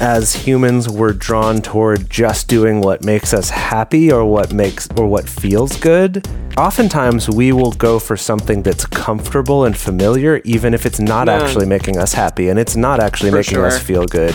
as humans we're drawn toward just doing what makes us happy or what makes or what feels good. Oftentimes we will go for something that's comfortable and familiar even if it's not Yeah. actually making us happy and it's not actually For making us feel good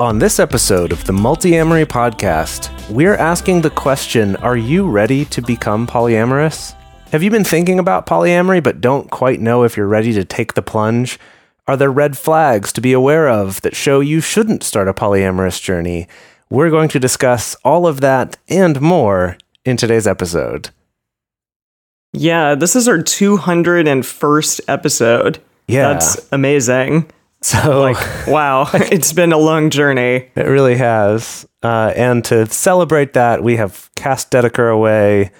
On this episode of the Multiamory podcast, we're asking the question, are you ready to become polyamorous? Have you been thinking about polyamory but don't quite know if you're ready to take the plunge? Are there red flags to be aware of that show you shouldn't start a polyamorous journey? We're going to discuss all of that and more in today's episode. Yeah, this is our 201st episode. Yeah. That's amazing. So Like, wow, it's been a long journey. It really has. Uh, and to celebrate that, we have cast Dedeker away.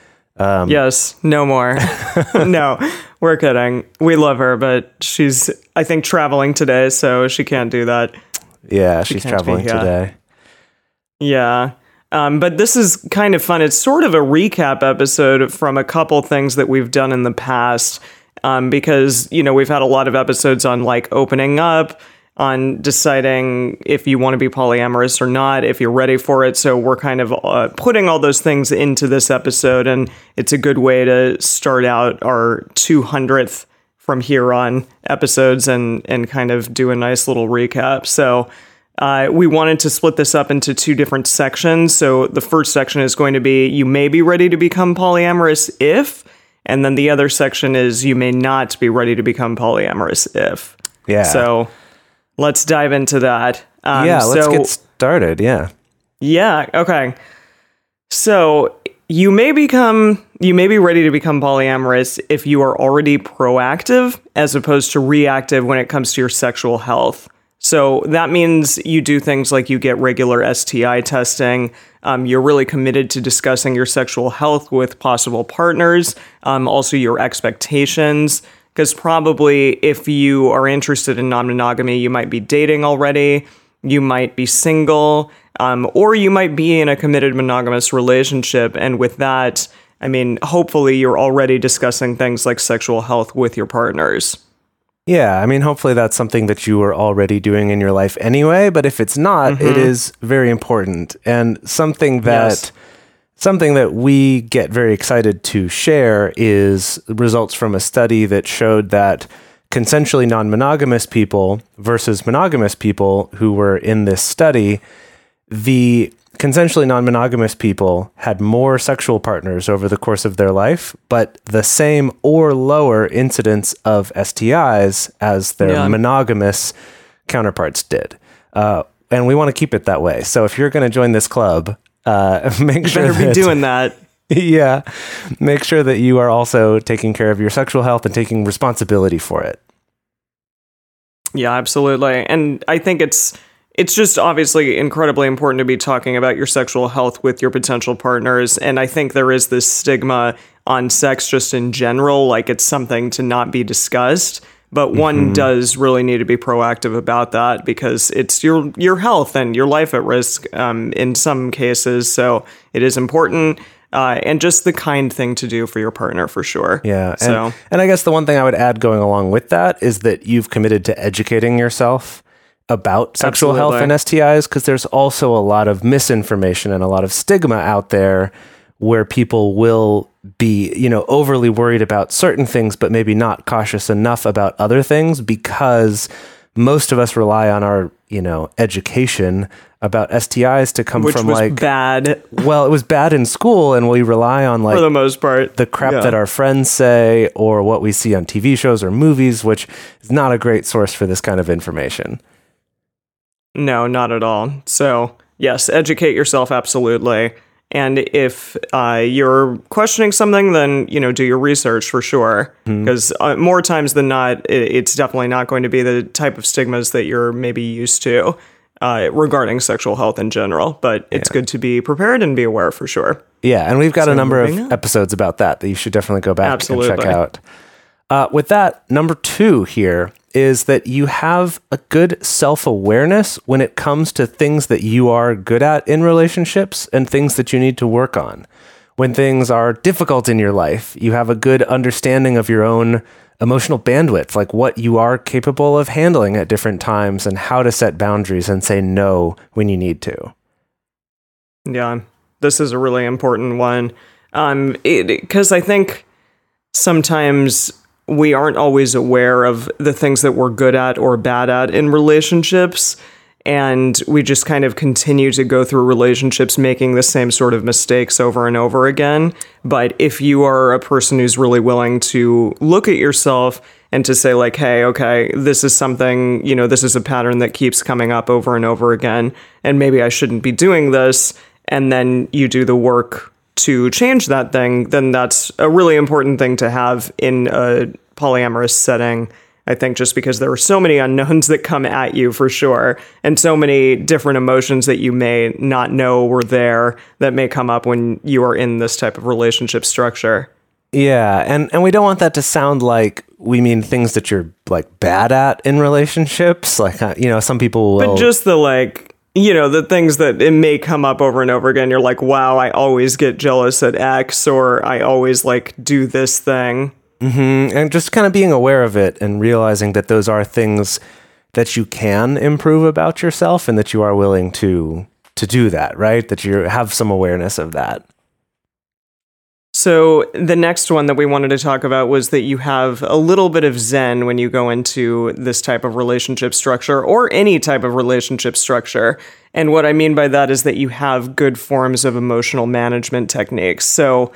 Um, Yes, no more. no, we're kidding. We love her, but she's, I think, traveling today, so she can't do that. Yeah, she's can't be, traveling yeah. today. Yeah. Um, but this is kind of fun. It's sort of a recap episode from a couple things that we've done in the past. Um, because, you know, we've had a lot of episodes on like opening up, on deciding if you want to be polyamorous or not, if you're ready for it. So we're kind of uh, putting all those things into this episode, and it's a good way to start out our 200th from here on episodes and and kind of do a nice little recap. So uh, we wanted to split this up into two different sections. So the first section is going to be you may be ready to become polyamorous if, and then the other section is you may not be ready to become polyamorous if. Yeah. So let's dive into that. Um, yeah, let's so- get started. Yeah. yeah. Okay. So you may become you may be ready to become polyamorous if you are already proactive as opposed to reactive when it comes to your sexual health. So that means you do things like you get regular STI testing. Um, you're really committed to discussing your sexual health with possible partners. Um, also, your expectations. Because probably if you are interested in non monogamy, you might be dating already you might be single, um, or you might be in a committed monogamous relationship. And with that, I mean, hopefully you're already discussing things like sexual health with your partners. Yeah. I mean, hopefully that's something that you are already doing in your life anyway. But if it's not, it is very important and something that. Yes. Something that we get very excited to share is results from a study that showed that consensually non monogamous people versus monogamous people who were in this study, the consensually non monogamous people had more sexual partners over the course of their life, but the same or lower incidence of STIs as their Yeah. monogamous counterparts did. Uh, and we want to keep it that way. So if you're going to join this club, uh, make sure Better be doing that. yeah. Make sure that you are also taking care of your sexual health and taking responsibility for it. Yeah, absolutely. And I think it's it's just obviously incredibly important to be talking about your sexual health with your potential partners. And I think there is this stigma on sex just in general, like it's something to not be discussed. But one does really need to be proactive about that because it's your your health and your life at risk um, in some cases. So it is important uh, and just the kind thing to do for your partner for sure. Yeah. And, So and I guess the one thing I would add going along with that is that you've committed to educating yourself about sexual health and STIs because there's also a lot of misinformation and a lot of stigma out there where people will be, you know, overly worried about certain things but maybe not cautious enough about other things because most of us rely on our, you know, education about STIs to come which from was like bad well, it was bad in school and we rely on like for the most part. the crap Yeah. that our friends say or what we see on TV shows or movies, which is not a great source for this kind of information. No, not at all. So, yes, educate yourself absolutely. And if uh, you're questioning something, then you know do your research for sure. Because uh, more times than not, i it's definitely not going to be the type of stigmas that you're maybe used to uh, regarding sexual health in general. But it's good to be prepared and be aware for sure. Yeah, and we've got a number of on. episodes about that that you should definitely go back and check out. Uh, with that, number two here is that you have a good self awareness when it comes to things that you are good at in relationships and things that you need to work on. When things are difficult in your life, you have a good understanding of your own emotional bandwidth, like what you are capable of handling at different times and how to set boundaries and say no when you need to. Yeah, this is a really important one. Um, because I think sometimes we aren't always aware of the things that we're good at or bad at in relationships. And we just kind of continue to go through relationships making the same sort of mistakes over and over again. But if you are a person who's really willing to look at yourself and to say, like, hey, okay, this is something, you know, this is a pattern that keeps coming up over and over again, and maybe I shouldn't be doing this, and then you do the work to change that thing, then that's a really important thing to have in a polyamorous setting. I think just because there are so many unknowns that come at you for sure, and so many different emotions that you may not know were there that may come up when you are in this type of relationship structure. Yeah, and and we don't want that to sound like we mean things that you're like bad at in relationships. Like uh, you know, some people will. But just the like, you know, the things that it may come up over and over again. You're like, wow, I always get jealous at X, or I always like do this thing. Mhm, and just kind of being aware of it and realizing that those are things that you can improve about yourself, and that you are willing to to do that. Right, that you have some awareness of that. So the next one that we wanted to talk about was that you have a little bit of zen when you go into this type of relationship structure or any type of relationship structure. And what I mean by that is that you have good forms of emotional management techniques. So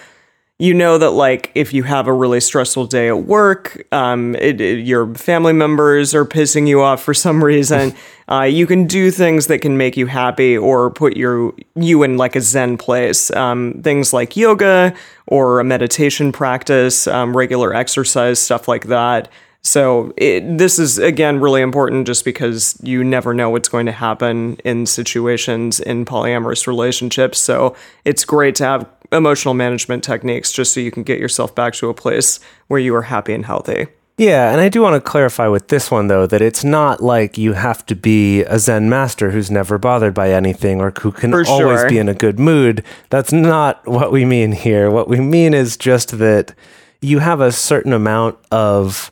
you know that like if you have a really stressful day at work um, it, it- your family members are pissing you off for some reason uh, you can do things that can make you happy or put your you in like a zen place um, things like yoga or a meditation practice um, regular exercise stuff like that so it, this is again really important just because you never know what's going to happen in situations in polyamorous relationships. So it's great to have emotional management techniques just so you can get yourself back to a place where you are happy and healthy. Yeah, and I do want to clarify with this one though that it's not like you have to be a Zen master who's never bothered by anything or who can For always be in a good mood. That's not what we mean here. What we mean is just that you have a certain amount of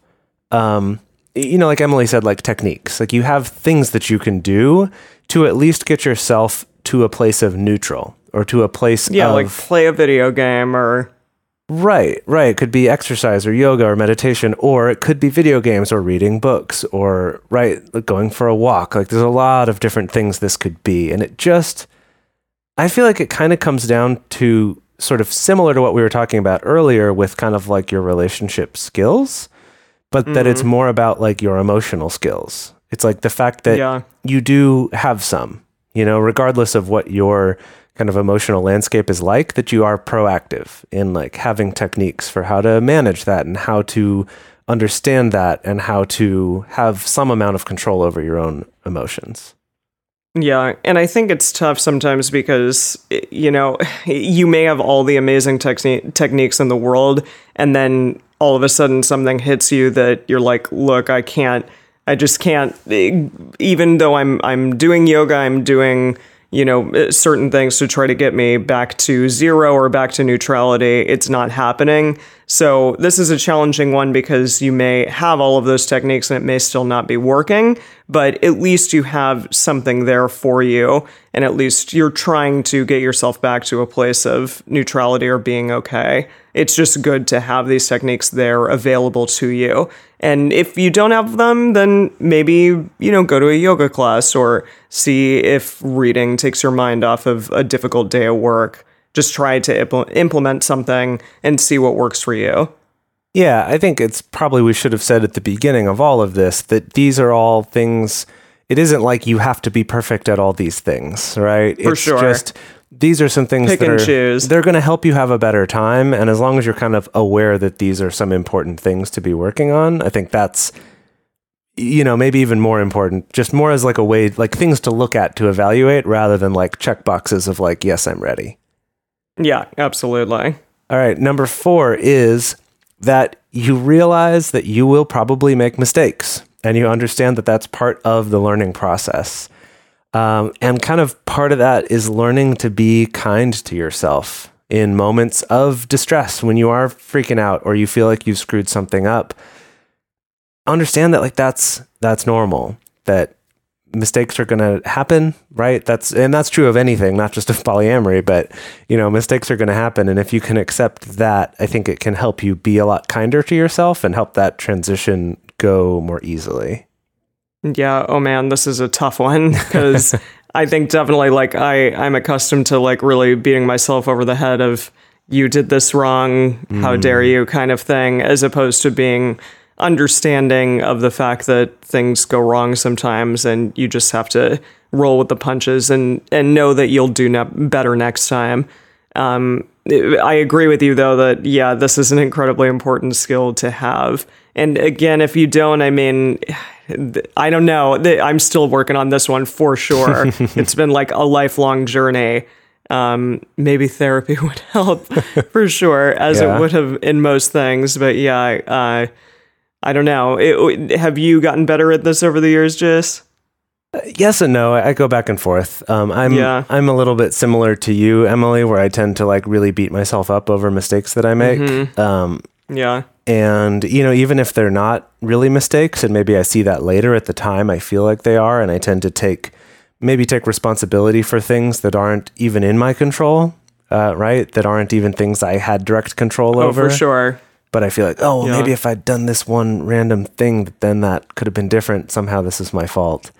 um you know like Emily said like techniques. Like you have things that you can do to at least get yourself to a place of neutral or to a place Yeah, of like play a video game or Right, right. It could be exercise or yoga or meditation, or it could be video games or reading books or, right, like going for a walk. Like there's a lot of different things this could be. And it just, I feel like it kind of comes down to sort of similar to what we were talking about earlier with kind of like your relationship skills, but that it's mm-hmm. more about like your emotional skills. It's like the fact that Yeah. you do have some, you know, regardless of what your kind of emotional landscape is like, that you are proactive in like having techniques for how to manage that and how to understand that and how to have some amount of control over your own emotions. Yeah, and I think it's tough sometimes because you know you may have all the amazing techni- techniques in the world, and then all of a sudden something hits you that you're like, "Look, I can't. I just can't." Even though I'm I'm doing yoga, I'm doing you know uh, certain things to try to get me back to zero or back to neutrality. It's not happening. So this is a challenging one because you may have all of those techniques and it may still not be working, but at least you have something there for you and at least you're trying to get yourself back to a place of neutrality or being okay. It's just good to have these techniques there available to you. And if you don't have them, then maybe, you know, go to a yoga class or see if reading takes your mind off of a difficult day at work. Just try to impl- implement something and see what works for you. Yeah, I think it's probably we should have said at the beginning of all of this that these are all things it isn't like you have to be perfect at all these things, right? For it's sure. just these are some things Pick that and are choose. they're going to help you have a better time and as long as you're kind of aware that these are some important things to be working on, I think that's you know, maybe even more important, just more as like a way like things to look at to evaluate rather than like check boxes of like yes, I'm ready. Yeah, absolutely. All right, number 4 is that you realize that you will probably make mistakes and you understand that that's part of the learning process. Um, and kind of part of that is learning to be kind to yourself in moments of distress when you are freaking out or you feel like you've screwed something up. Understand that like that's that's normal. That mistakes are going to happen, right? That's and that's true of anything, not just of polyamory, but you know, mistakes are going to happen and if you can accept that, I think it can help you be a lot kinder to yourself and help that transition go more easily. Yeah, oh man, this is a tough one because I think definitely like I I'm accustomed to like really beating myself over the head of you did this wrong, how dare you kind of thing as opposed to being understanding of the fact that things go wrong sometimes and you just have to roll with the punches and and know that you'll do ne- better next time. Um, I agree with you though that yeah, this is an incredibly important skill to have. And again, if you don't, I mean, I don't know. I'm still working on this one for sure. it's been like a lifelong journey. Um, maybe therapy would help for sure, as Yeah. it would have in most things. But yeah, uh, I don't know. It, have you gotten better at this over the years, Jess? Yes and no. I I go back and forth. Um, I'm Yeah. I'm a little bit similar to you, Emily, where I tend to like really beat myself up over mistakes that I make. Mm-hmm. Um, Yeah. and you know, even if they're not really mistakes, and maybe I see that later at the time, I feel like they are, and I tend to take maybe take responsibility for things that aren't even in my control. Uh, right, that aren't even things I had direct control Oh, over. for sure. But I feel like, oh, well, Yeah. maybe if I'd done this one random thing, then that could have been different. Somehow, this is my fault.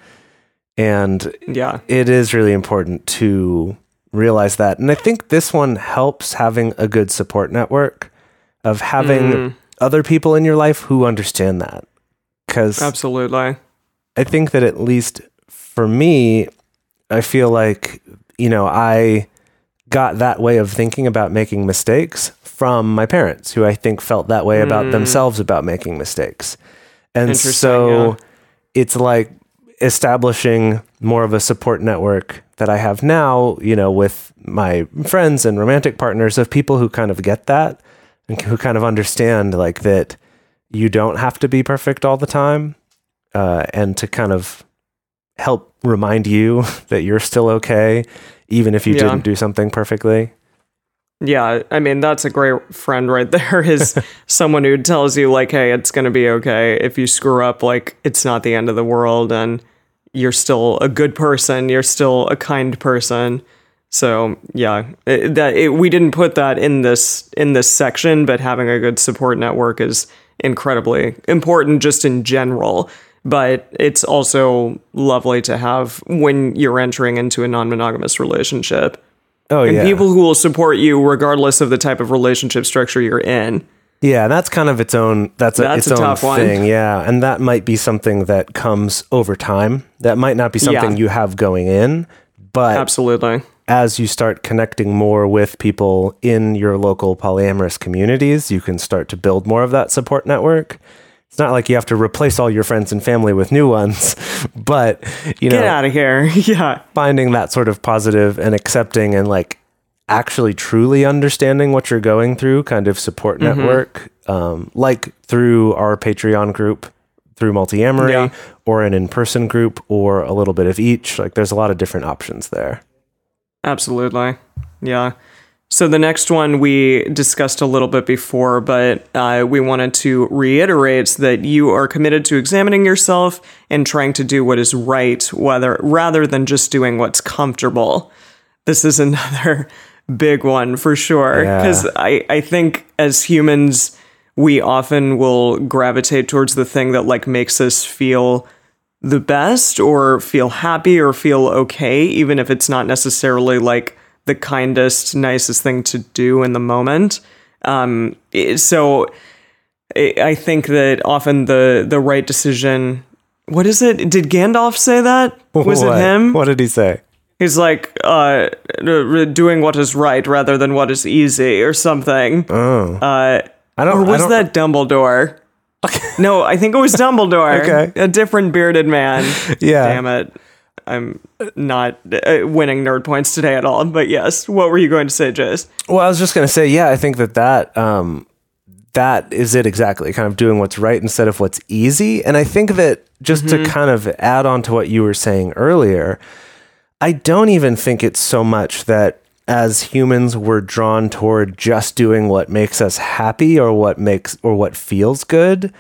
And Yeah. it is really important to realize that. And I think this one helps having a good support network of having Mm. other people in your life who understand that. Because Absolutely. I think that at least for me, I feel like, you know, I got that way of thinking about making mistakes from my parents, who I think felt that way about themselves about making mistakes. And so yeah. it's like establishing more of a support network that I have now, you know, with my friends and romantic partners of people who kind of get that and who kind of understand like that you don't have to be perfect all the time uh, and to kind of help remind you that you're still okay, even if you Yeah. didn't do something perfectly. Yeah, I mean that's a great friend right there. Is someone who tells you like, "Hey, it's gonna be okay if you screw up. Like, it's not the end of the world, and you're still a good person. You're still a kind person." So yeah, it, that it, we didn't put that in this in this section, but having a good support network is incredibly important just in general. But it's also lovely to have when you're entering into a non-monogamous relationship Oh and yeah, people who will support you regardless of the type of relationship structure you're in. Yeah. That's kind of its own. That's, a, That's its a own tough one. thing. Yeah, and that might be something that comes over time. That might not be something Yeah. you have going in, but Absolutely. as you start connecting more with people in your local polyamorous communities, you can start to build more of that support network. It's not like you have to replace all your friends and family with new ones, but you know, Get out of here. yeah. finding that sort of positive and accepting and like actually truly understanding what you're going through kind of support Mm-hmm. network, um, like through our Patreon group, through Multiamory, Yeah. or an in-person group, or a little bit of each. Like there's a lot of different options there. Absolutely. Yeah. So the next one we discussed a little bit before, but uh, we wanted to reiterate that you are committed to examining yourself and trying to do what is right, whether rather than just doing what's comfortable. This is another big one for sure, Yeah. because I, I think as humans, we often will gravitate towards the thing that like makes us feel the best or feel happy or feel okay, even if it's not necessarily like the kindest, nicest thing to do in the moment. Um, so I I think that often the the right decision what is it? Did Gandalf say that? Was What? it him? What did he say? He's like uh, doing what is right rather than what is easy or something. Oh, Uh, I don't. or was don't- that Dumbledore? no, I think it was Dumbledore. Okay. A different bearded man. Yeah. Damn it. I'm not uh, winning nerd points today at all. But yes, what were you going to say, Jase? Well, I was just going to say, yeah, I think that that um, that is it exactly. Kind of doing what's right instead of what's easy. And I think that just to kind of add on to what you were saying earlier, I don't even think it's so much that as humans we're drawn toward just doing what makes us happy or what makes or what feels good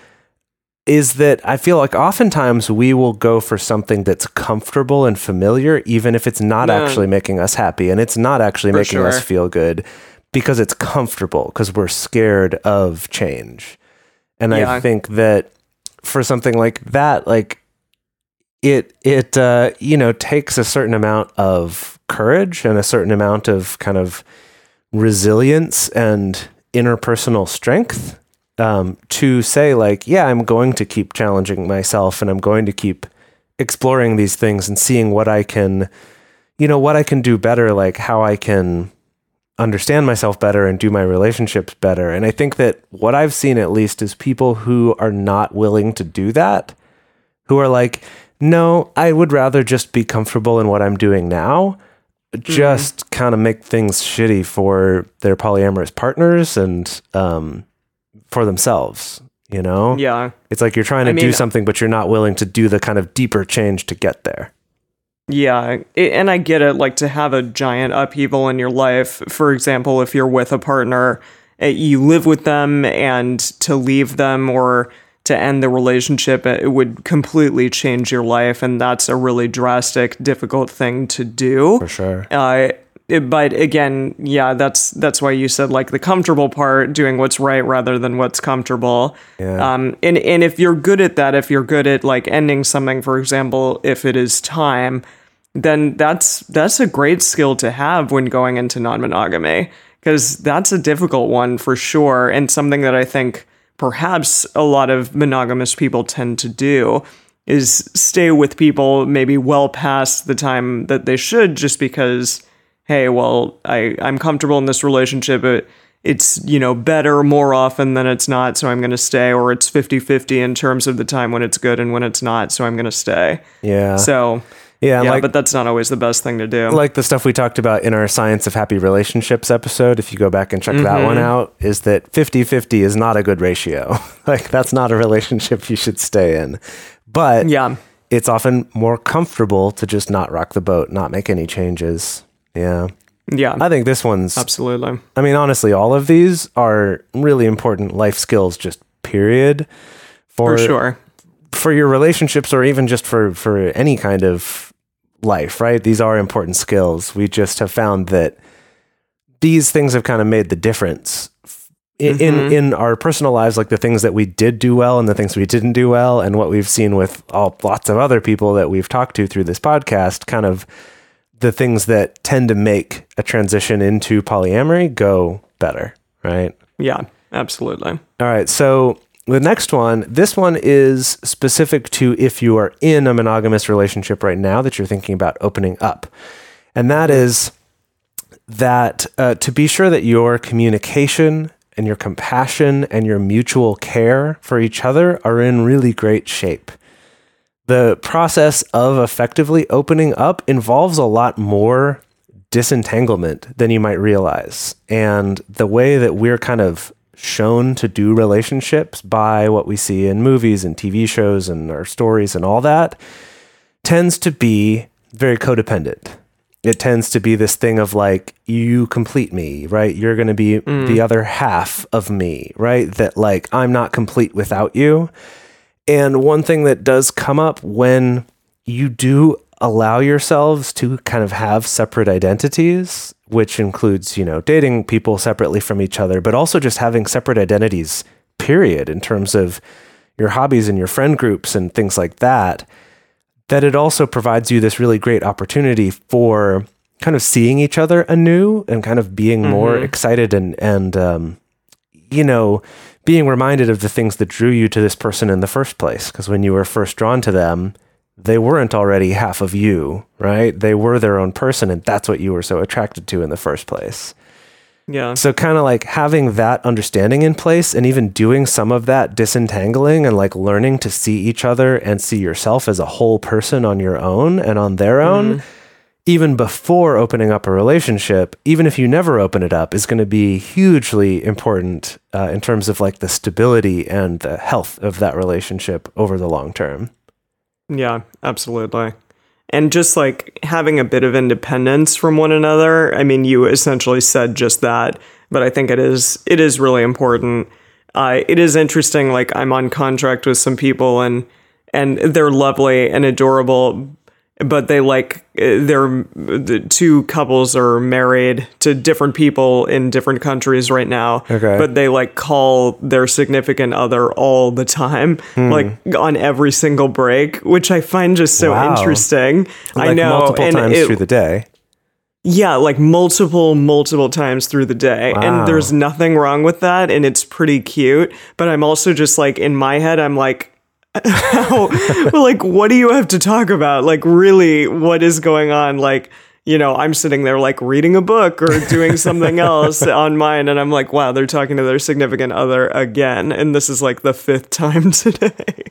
is that I feel like oftentimes we will go for something that's comfortable and familiar, even if it's not Yeah. actually making us happy and it's not actually For making us feel good because it's comfortable, because we're scared of change. And I think that for something like that, like it it uh, you know takes a certain amount of courage and a certain amount of kind of resilience and interpersonal strength um, to say like yeah i'm going to keep challenging myself and i'm going to keep exploring these things and seeing what i can you know what i can do better like how i can understand myself better and do my relationships better. And i think that what i've seen at least is people who are not willing to do that who are like no i would rather just be comfortable in what i'm doing now just kind of make things shitty for their polyamorous partners and um, for themselves. You know, Yeah. it's like you're trying to I do something, but you're not willing to do the kind of deeper change to get there. Yeah, i- and I get it. Like to have a giant upheaval in your life, for example, if you're with a partner, uh, you live with them, and to leave them or to end the relationship, it would completely change your life, and that's a really drastic, difficult thing to do. For sure. Uh, it- but again, yeah, that's that's why you said like the comfortable part, doing what's right rather than what's comfortable. Yeah. Um, and and if you're good at that, if you're good at like ending something, for example, if it is time, then that's that's a great skill to have when going into non-monogamy because that's a difficult one for sure, and something that I think perhaps a lot of monogamous people tend to do is stay with people maybe well past the time that they should just because hey well i i'm comfortable in this relationship but it's you know better more often than it's not so i'm going to stay or it's 50-50 in terms of the time when it's good and when it's not so i'm going to stay Yeah. so yeah. yeah like, but that's not always the best thing to do like the stuff we talked about in our Science of Happy Relationships episode, if you go back and check that one Mm-hmm. out, is that 50 50 is not a good ratio. like, that's not a relationship you should stay in. But yeah it's often more comfortable to just not rock the boat, not make any changes. Yeah. yeah I think this one's, absolutely I mean, honestly, all of these are really important life skills, just period. for sure for your relationships or even just for for any kind of life right? These are important skills. We just have found that these things have kind of made the difference in, in in our personal lives like the things that we did do well and the things we didn't do well and what we've seen with all lots of other people that we've talked to through this podcast kind of the things that tend to make a transition into polyamory go better right? Yeah absolutely. All right. So the next one, this one is specific to if you are in a monogamous relationship right now that you're thinking about opening up. And that is that uh, to be sure that your communication and your compassion and your mutual care for each other are in really great shape. The process of effectively opening up involves a lot more disentanglement than you might realize. And the way that we're kind of shown to do relationships by what we see in movies and TV shows and our stories and all that tends to be very codependent. It tends to be this thing of like, you complete me, right? You're going to be mm. the other half of me, right? That like, I'm not complete without you. And one thing that does come up when you do allow yourselves to kind of have separate identities, which includes, you know, dating people separately from each other, but also just having separate identities, period, in terms of your hobbies and your friend groups and things like that, that it also provides you this really great opportunity for kind of seeing each other anew and kind of being more excited and, and, um, you know, being reminded of the things that drew you to this person in the first place. Because when you were first drawn to them, they weren't already half of you, right? They were their own person, and that's what you were so attracted to in the first place. Yeah. So, kind of like having that understanding in place and even doing some of that disentangling and like learning to see each other and see yourself as a whole person on your own and on their own, even before opening up a relationship, even if you never open it up, is going to be hugely important uh, in terms of like the stability and the health of that relationship over the long term. Yeah, absolutely. And just like having a bit of independence from one another. I mean, you essentially said just that, but I think it is it is really important. Uh, it is interesting. Like I'm on contract with some people, and and they're lovely and adorable, but they like they're the two couples are married to different people in different countries right now. Okay. but they like call their significant other all the time, hmm. like on every single break, which I find just so Wow. interesting. I know, multiple and times it- through the day. yeah, like multiple, multiple times through the day. Wow. And there's nothing wrong with that. And it's pretty cute. But I'm also just like, in my head, I'm like, well, like, what do you have to talk about? Like, really, what is going on? Like, you know, I'm sitting there like reading a book or doing something else on mine. And I'm like, wow, they're talking to their significant other again. And this is like the fifth time today.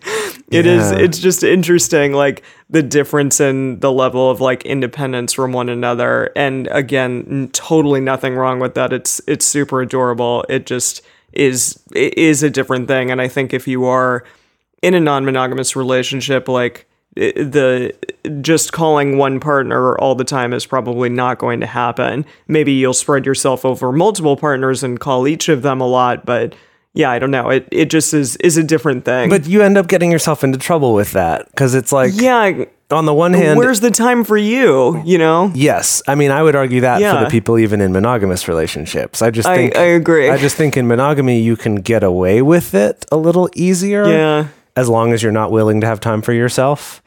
It is. Yeah. it's just interesting, like the difference in the level of like independence from one another. And again, totally nothing wrong with that. It's, it's super adorable. It just is, it is a different thing. And I think if you are, in a non-monogamous relationship like the just calling one partner all the time is probably not going to happen maybe you'll spread yourself over multiple partners and call each of them a lot but yeah i don't know it it just is is a different thing But you end up getting yourself into trouble with that because it's like, yeah on the one hand, where's the time for you you know Yes, I mean I would argue that for the people even in monogamous relationships. I just I- think I agree. I just think in monogamy you can get away with it a little easier. Yeah. As long as you're not willing to have time for yourself.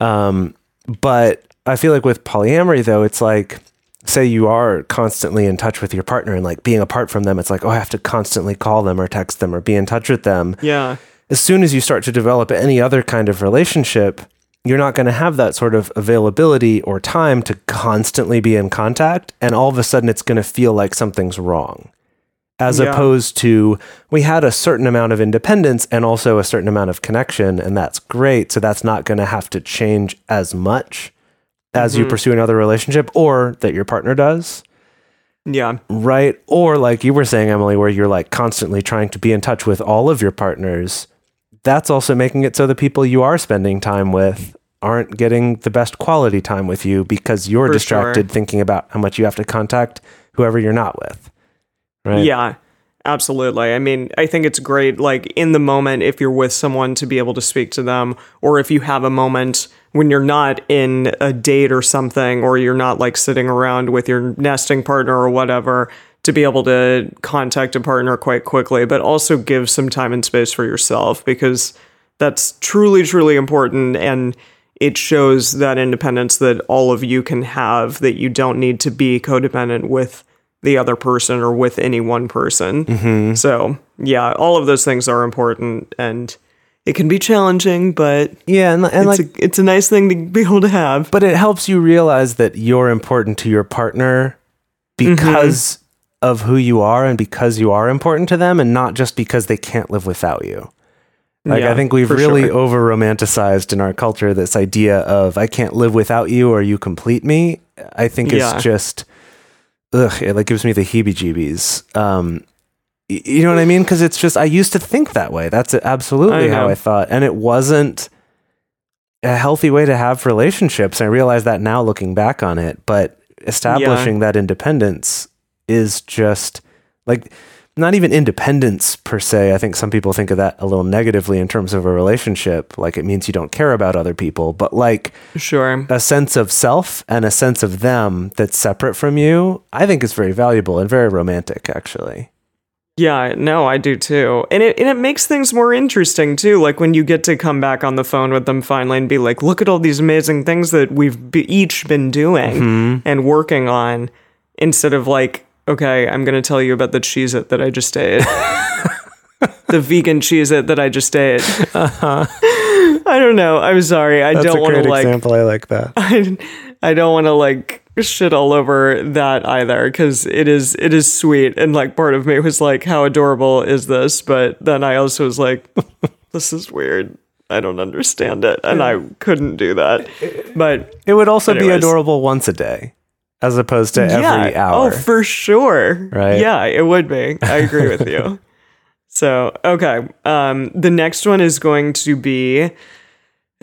Um, but I feel like with polyamory though, it's like say you are constantly in touch with your partner and like being apart from them, it's like oh I have to constantly call them or text them or be in touch with them yeah as soon as you start to develop any other kind of relationship, you're not going to have that sort of availability or time to constantly be in contact. And all of a sudden, it's going to feel like something's wrong. As Yeah. opposed to, we had a certain amount of independence and also a certain amount of connection, and that's great. So that's not going to have to change as much as you mm-hmm. pursue another relationship or that your partner does yeah right? Or like you were saying, Emily, where you're like constantly trying to be in touch with all of your partners. That's also making it so the people you are spending time with aren't getting the best quality time with you because you're For distracted sure. thinking about how much you have to contact whoever you're not with. Right? Yeah, absolutely. I mean, I think it's great, like in the moment, if you're with someone to be able to speak to them, or if you have a moment when you're not in a date or something, or you're not like sitting around with your nesting partner or whatever, to be able to contact a partner quite quickly, but also give some time and space for yourself because that's truly, truly important. And it shows that independence that all of you can have, that you don't need to be codependent with the other person or with any one person. Mm-hmm. So, yeah, all of those things are important and it can be challenging, but Yeah, and, and it's, like a, it's a nice thing to be able to have. but it helps you realize that you're important to your partner because mm-hmm. of who you are and because you are important to them and not just because they can't live without you. Like Yeah, I think we've really sure. over romanticized in our culture this idea of I can't live without you or you complete me. I think Yeah. is just ugh, it like gives me the heebie-jeebies. Um y- you know what I mean? Because it's just I used to think that way. That's absolutely I how know. I thought, and it wasn't a healthy way to have relationships. I realize that now looking back on it, but establishing that independence is just like not even independence per se. I think some people think of that a little negatively in terms of a relationship, like it means you don't care about other people, but like Sure. a sense of self and a sense of them that's separate from you, I think is very valuable and very romantic actually. Yeah, no, I do too. And it and it makes things more interesting too. Like when you get to come back on the phone with them finally and be like, "Look at all these amazing things that we've be- each been doing mm-hmm. and working on," instead of like Okay, I'm gonna tell you about the Cheez It that I just ate. the vegan Cheez It that I just ate. I don't know. I'm sorry. I Uh-huh. That's don't want to like example. I like that. I, I don't want to like shit all over that either because it is it is sweet and like part of me was like how adorable is this but then I also was like this is weird I don't understand it and I couldn't do that but It would also be adorable once a day, as opposed to every yeah hour. oh for sure Right? yeah it would be I agree with you so okay um the next one is going to be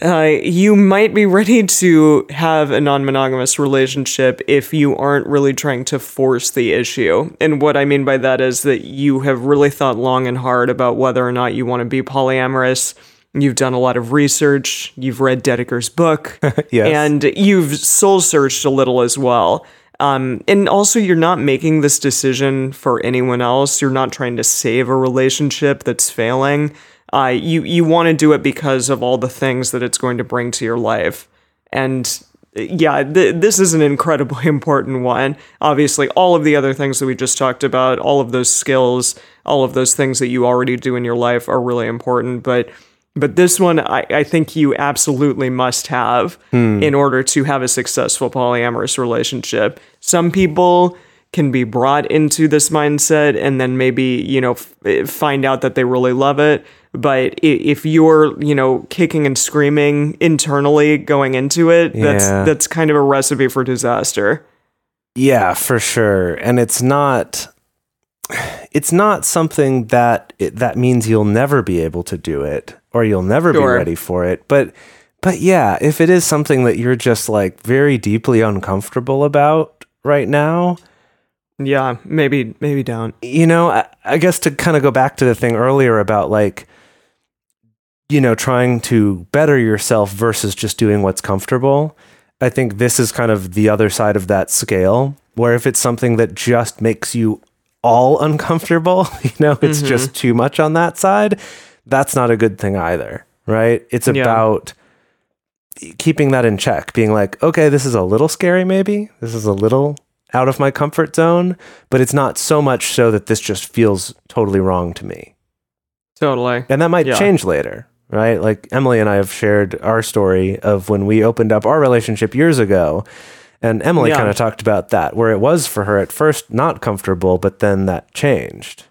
uh, you might be ready to have a non monogamous relationship if you aren't really trying to force the issue. And what I mean by that is that you have really thought long and hard about whether or not you want to be polyamorous. You've done a lot of research, you've read Dedeker's book, Yes. and you've soul searched a little as well. Um, and also, you're not making this decision for anyone else. You're not trying to save a relationship that's failing. Uh, you you want to do it because of all the things that it's going to bring to your life. And yeah, th- this is an incredibly important one. Obviously, all of the other things that we just talked about, all of those skills, all of those things that you already do in your life are really important. But but this one, I, I think you absolutely must have hmm. in order to have a successful polyamorous relationship. Some people can be brought into this mindset and then maybe, you know, f- eh, find out that they really love it. But if you're, you know, kicking and screaming internally going into it, that's that's kind of a recipe for disaster. Yeah, for sure. And it's not it's not something that it, that means you'll never be able to do it or you'll never Sure. be ready for it. But but yeah, if it is something that you're just like very deeply uncomfortable about right now, Yeah, maybe maybe don't. you know, I, I guess to kind of go back to the thing earlier about like, you know, trying to better yourself versus just doing what's comfortable. I think this is kind of the other side of that scale, where if it's something that just makes you all uncomfortable, you know, it's mm-hmm. just too much on that side, that's not a good thing either, right? It's Yeah. about keeping that in check, being like, okay, this is a little scary, maybe. This is a little out of my comfort zone, but it's not so much so that this just feels totally wrong to me. Totally. And that might Yeah. change later, right? Like Emily and I have shared our story of when we opened up our relationship years ago. And Emily Yeah. kind of talked about that, where it was for her at first not comfortable, but then that changed.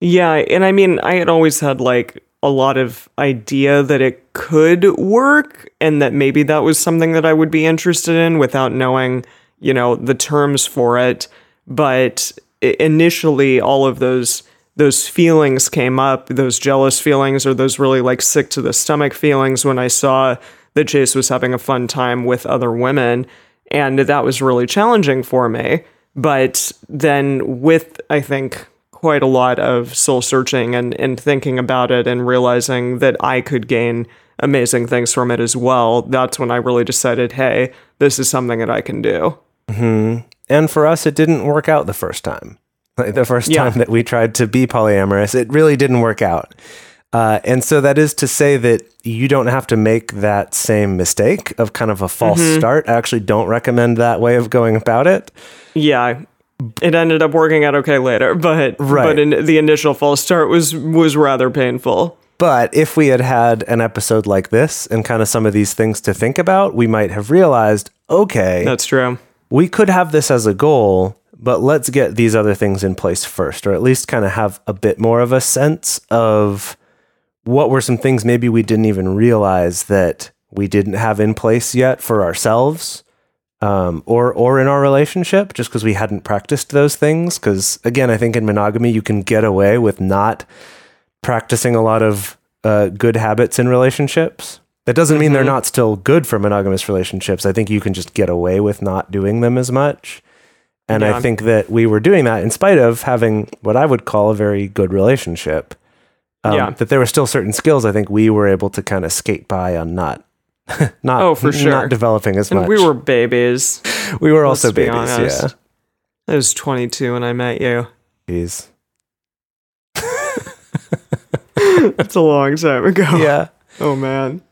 Yeah, and I mean, I had always had like a lot of idea that it could work and that maybe that was something that I would be interested in without knowing, you know, the terms for it. But initially all of those those feelings came up, those jealous feelings or those really like sick to the stomach feelings when I saw that Jase was having a fun time with other women and that was really challenging for me. But then with I think quite a lot of soul searching and, and thinking about it and realizing that I could gain amazing things from it as well, that's when I really decided, hey, this is something that I can do. And for us, it didn't work out the first time. Like the first Yeah. time that we tried to be polyamorous, it really didn't work out. Uh, and so that is to say that you don't have to make that same mistake of kind of a false Mm-hmm. start. I actually don't recommend that way of going about it. Yeah. It ended up working out okay later, but Right. but in, the initial false start was was rather painful. But if we had had an episode like this and kind of some of these things to think about, we might have realized okay, That's true. we could have this as a goal, but let's get these other things in place first, or at least kind of have a bit more of a sense of what were some things maybe we didn't even realize that we didn't have in place yet for ourselves. Um, or or in our relationship, just because we hadn't practiced those things. Because again, I think in monogamy you can get away with not practicing a lot of uh, good habits in relationships. That doesn't mean they're not still good for monogamous relationships. I think you can just get away with not doing them as much. And Yeah. I think that we were doing that in spite of having what I would call a very good relationship. Um, Yeah. That there were still certain skills I think we were able to kind of skate by on not. not Oh, for sure. not developing as And much. we were babies. we were also babies, honest. I was 22 when I met you. yeah. Jeez. That's a long time ago. Yeah. Oh man.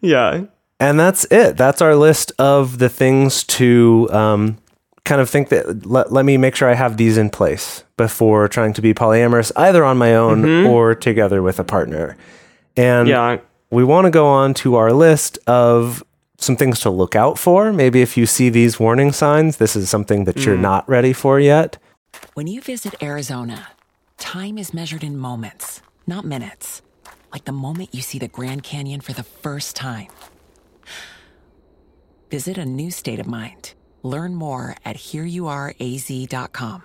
Yeah. And that's it. That's our list of the things to um, kind of think that let, let me make sure I have these in place before trying to be polyamorous, either on my own or together with a partner. And Yeah. We want to go on to our list of some things to look out for. Maybe if you see these warning signs, this is something that you're hmm. not ready for yet. When you visit Arizona, time is measured in moments, not minutes. Like the moment you see the Grand Canyon for the first time. Visit a new state of mind. Learn more at hereyouareaz.com.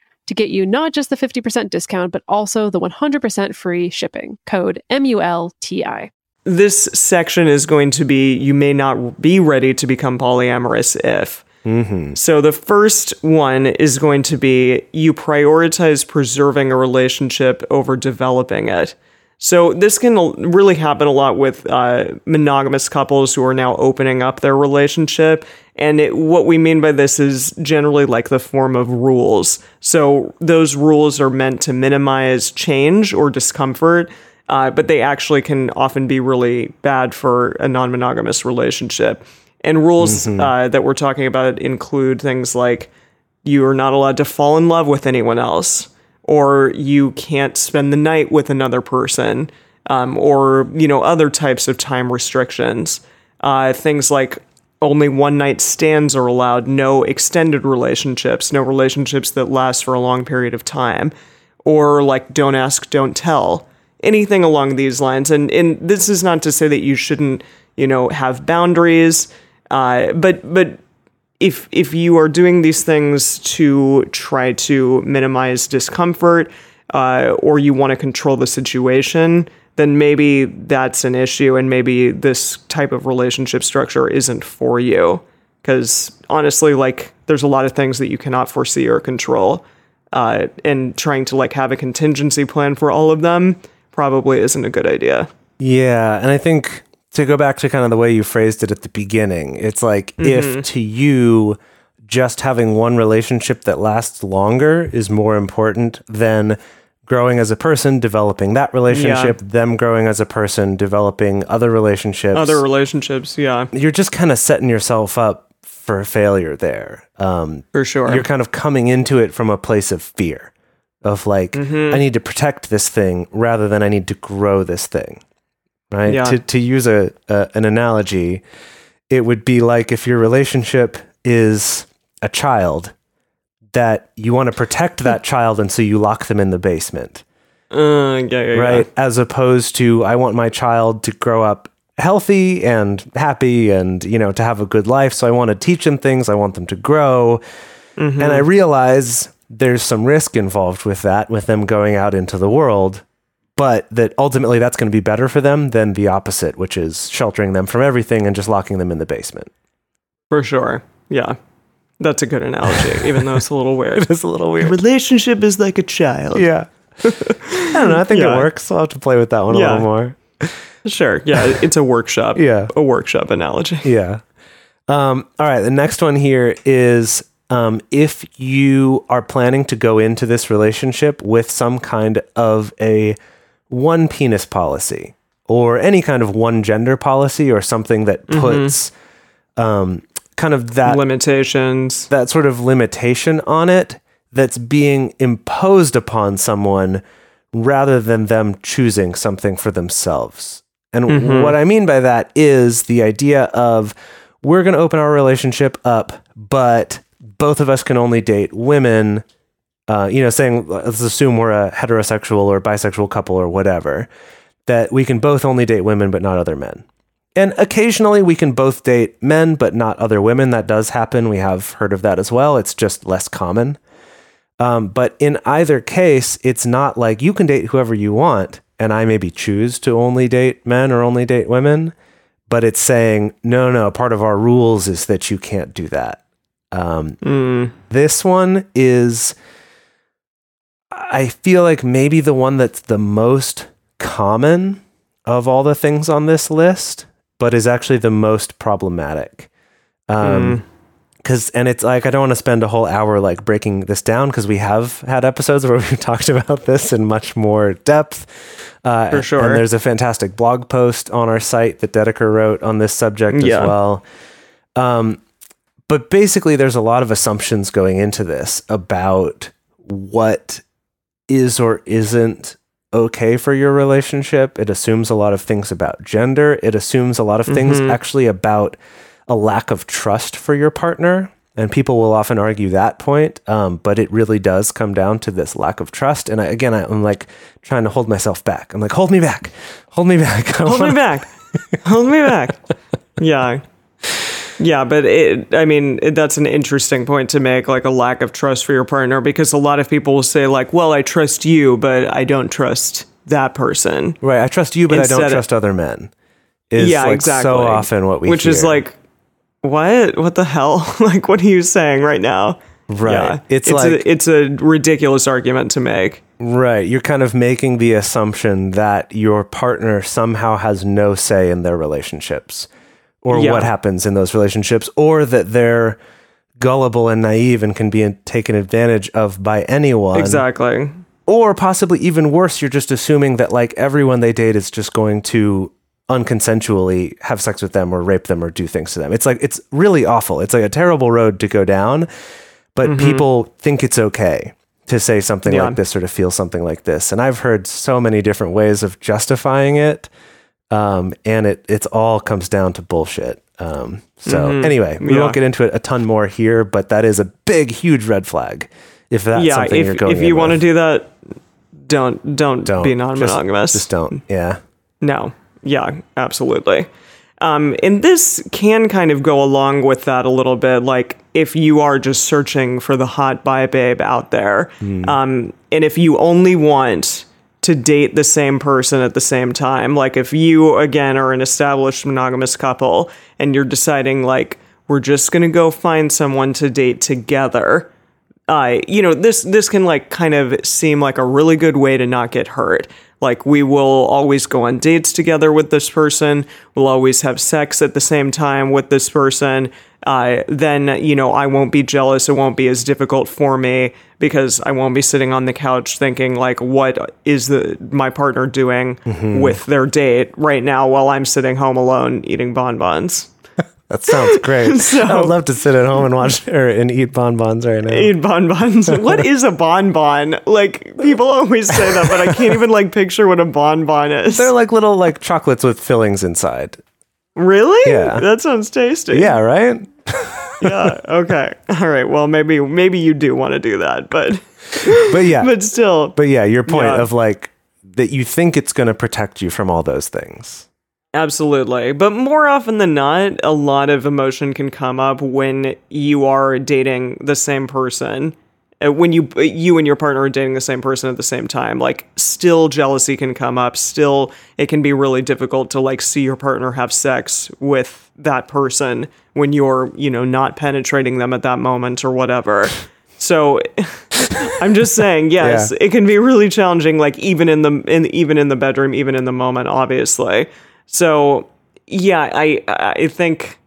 to get you not just the 50% discount, but also the 100% free shipping. Code M U L T I. This section is going to be you may not be ready to become polyamorous if. So the first one is going to be you prioritize preserving a relationship over developing it. So this can really happen a lot with uh, monogamous couples who are now opening up their relationship. And it, what we mean by this is generally like the form of rules. So those rules are meant to minimize change or discomfort, uh, but they actually can often be really bad for a non-monogamous relationship. And rules uh, that we're talking about include things like you are not allowed to fall in love with anyone else, or you can't spend the night with another person, um, or you know other types of time restrictions. Uh, things like only one night stands are allowed, no extended relationships, no relationships that last for a long period of time, or like don't ask, don't tell, anything along these lines. And and this is not to say that you shouldn't you know have boundaries, uh, but but if if you are doing these things to try to minimize discomfort uh, or you want to control the situation then maybe that's an issue and maybe this type of relationship structure isn't for you. Because honestly like there's a lot of things that you cannot foresee or control. Uh, and trying to like have a contingency plan for all of them probably isn't a good idea. Yeah, and I think to go back to kind of the way you phrased it at the beginning, it's like if to you just having one relationship that lasts longer is more important than growing as a person, developing that relationship, them growing as a person, developing other relationships. other relationships yeah you're just kind of setting yourself up for failure there. Um, for sure you're kind of coming into it from a place of fear of like Mm-hmm. i need to protect this thing rather than i need to grow this thing right Yeah. to, to use a, a an analogy it would be like if your relationship is a child that you want to protect that child and so you lock them in the basement uh, yeah, yeah, yeah. right as opposed to i want my child to grow up healthy and happy and you know to have a good life so i want to teach them things i want them to grow and i realize there's some risk involved with that with them going out into the world but that ultimately that's going to be better for them than the opposite which is sheltering them from everything and just locking them in the basement For sure. Yeah. That's a good analogy, even though it's a little weird. it's a little weird Relationship is like a child. yeah i don't know i think Yeah. it works i'll have to play with that one Yeah. a little more Sure. Yeah. It's a workshop. Yeah. A workshop analogy. Yeah. Um, all right. The next one here is um, if you are planning to go into this relationship with some kind of a one penis policy or any kind of one gender policy or something that puts um, kind of that Limitations. that sort of limitation on it that's being imposed upon someone rather than them choosing something for themselves. And what I mean by that is the idea of we're going to open our relationship up, but both of us can only date women. Uh, you know, saying let's assume we're a heterosexual or bisexual couple or whatever, that we can both only date women but not other men. And occasionally we can both date men, but not other women. That does happen. We have heard of that as well. It's just less common. Um, but in either case, it's not like you can date whoever you want, and I maybe choose to only date men or only date women. But it's saying, no, no, part of our rules is that you can't do that. Um, Mm. this one is, I feel like maybe the one that's the most common of all the things on this list, but is actually the most problematic. Um, because and it's like I don't want to spend a whole hour like breaking this down because we have had episodes where we've talked about this in much more depth. Uh, For sure. And there's a fantastic blog post on our site that Dedeker wrote on this subject Yeah. as well. Um, but basically, there's a lot of assumptions going into this about what is or isn't okay for your relationship. It assumes a lot of things about gender. It assumes a lot of things actually about a lack of trust for your partner. And people will often argue that point, um, but it really does come down to this lack of trust. And I, again, I, I'm like trying to hold myself back. I'm like, hold me back, hold me back. Hold me wanna- back. Hold me back. Yeah. Yeah, but it, I mean, it, that's an interesting point to make, like a lack of trust for your partner, because a lot of people will say, like, well, I trust you, but I don't trust that person. Right. I trust you, but I don't of- trust other men. Is yeah, like exactly. so often what we Which is like, what? What the hell? like, what are you saying right now? Right. Yeah. It's it's like- a, it's a ridiculous argument to make. Right. You're kind of making the assumption that your partner somehow has no say in their relationships or Yeah. what happens in those relationships or that they're gullible and naive and can be taken advantage of by anyone. Exactly. Or possibly even worse, you're just assuming that like everyone they date is just going to unconsensually have sex with them or rape them or do things to them. It's like it's really awful. It's like a terrible road to go down, but mm-hmm. people think it's okay to say something Yeah. like this or to feel something like this. And I've heard so many different ways of justifying it. Um, and it it's all comes down to bullshit. Um, so anyway, we Yeah. won't get into it a ton more here, but that is a big, huge red flag. If that's yeah, something you're if, going if you want to do that, don't, don't don't be Just- non-monogamous. Just, don't. Yeah. No. Yeah, absolutely. Um, and this can kind of go along with that a little bit. Like, if you are just searching for the hot bi babe out there, um, and if you only want to date the same person at the same time, like if you, again, are an established monogamous couple and you're deciding, like, we're just going to go find someone to date together, uh, you know, this this can like kind of seem like a really good way to not get hurt. Like we will always go on dates together with this person. We'll always have sex at the same time with this person. Uh, then you know I won't be jealous. It won't be as difficult for me because I won't be sitting on the couch thinking like, what is the my partner doing mm-hmm. with their date right now while I'm sitting home alone eating bonbons. That sounds great. So- I would love to sit at home and watch or and eat bonbons right now. eat bonbons. what is a bonbon? Like people always say that, but I can't even like picture what a bonbon is. They're like little like chocolates with fillings inside. really? Yeah. That sounds tasty. Yeah, right? Yeah. Okay. All right. Well, maybe maybe you do want to do that, but But yeah. but still. but yeah, your point Yeah. of like that you think it's going to protect you from all those things. Absolutely. But more often than not, a lot of emotion can come up when you are dating the same person. Uh, When you you and your partner are dating the same person at the same time, like still jealousy can come up. Still, it can be really difficult to like see your partner have sex with that person when you're you know not penetrating them at that moment or whatever. So I'm just saying, yes, Yeah. it can be really challenging, like even in the in even in the bedroom, even in the moment, obviously. So yeah, I I think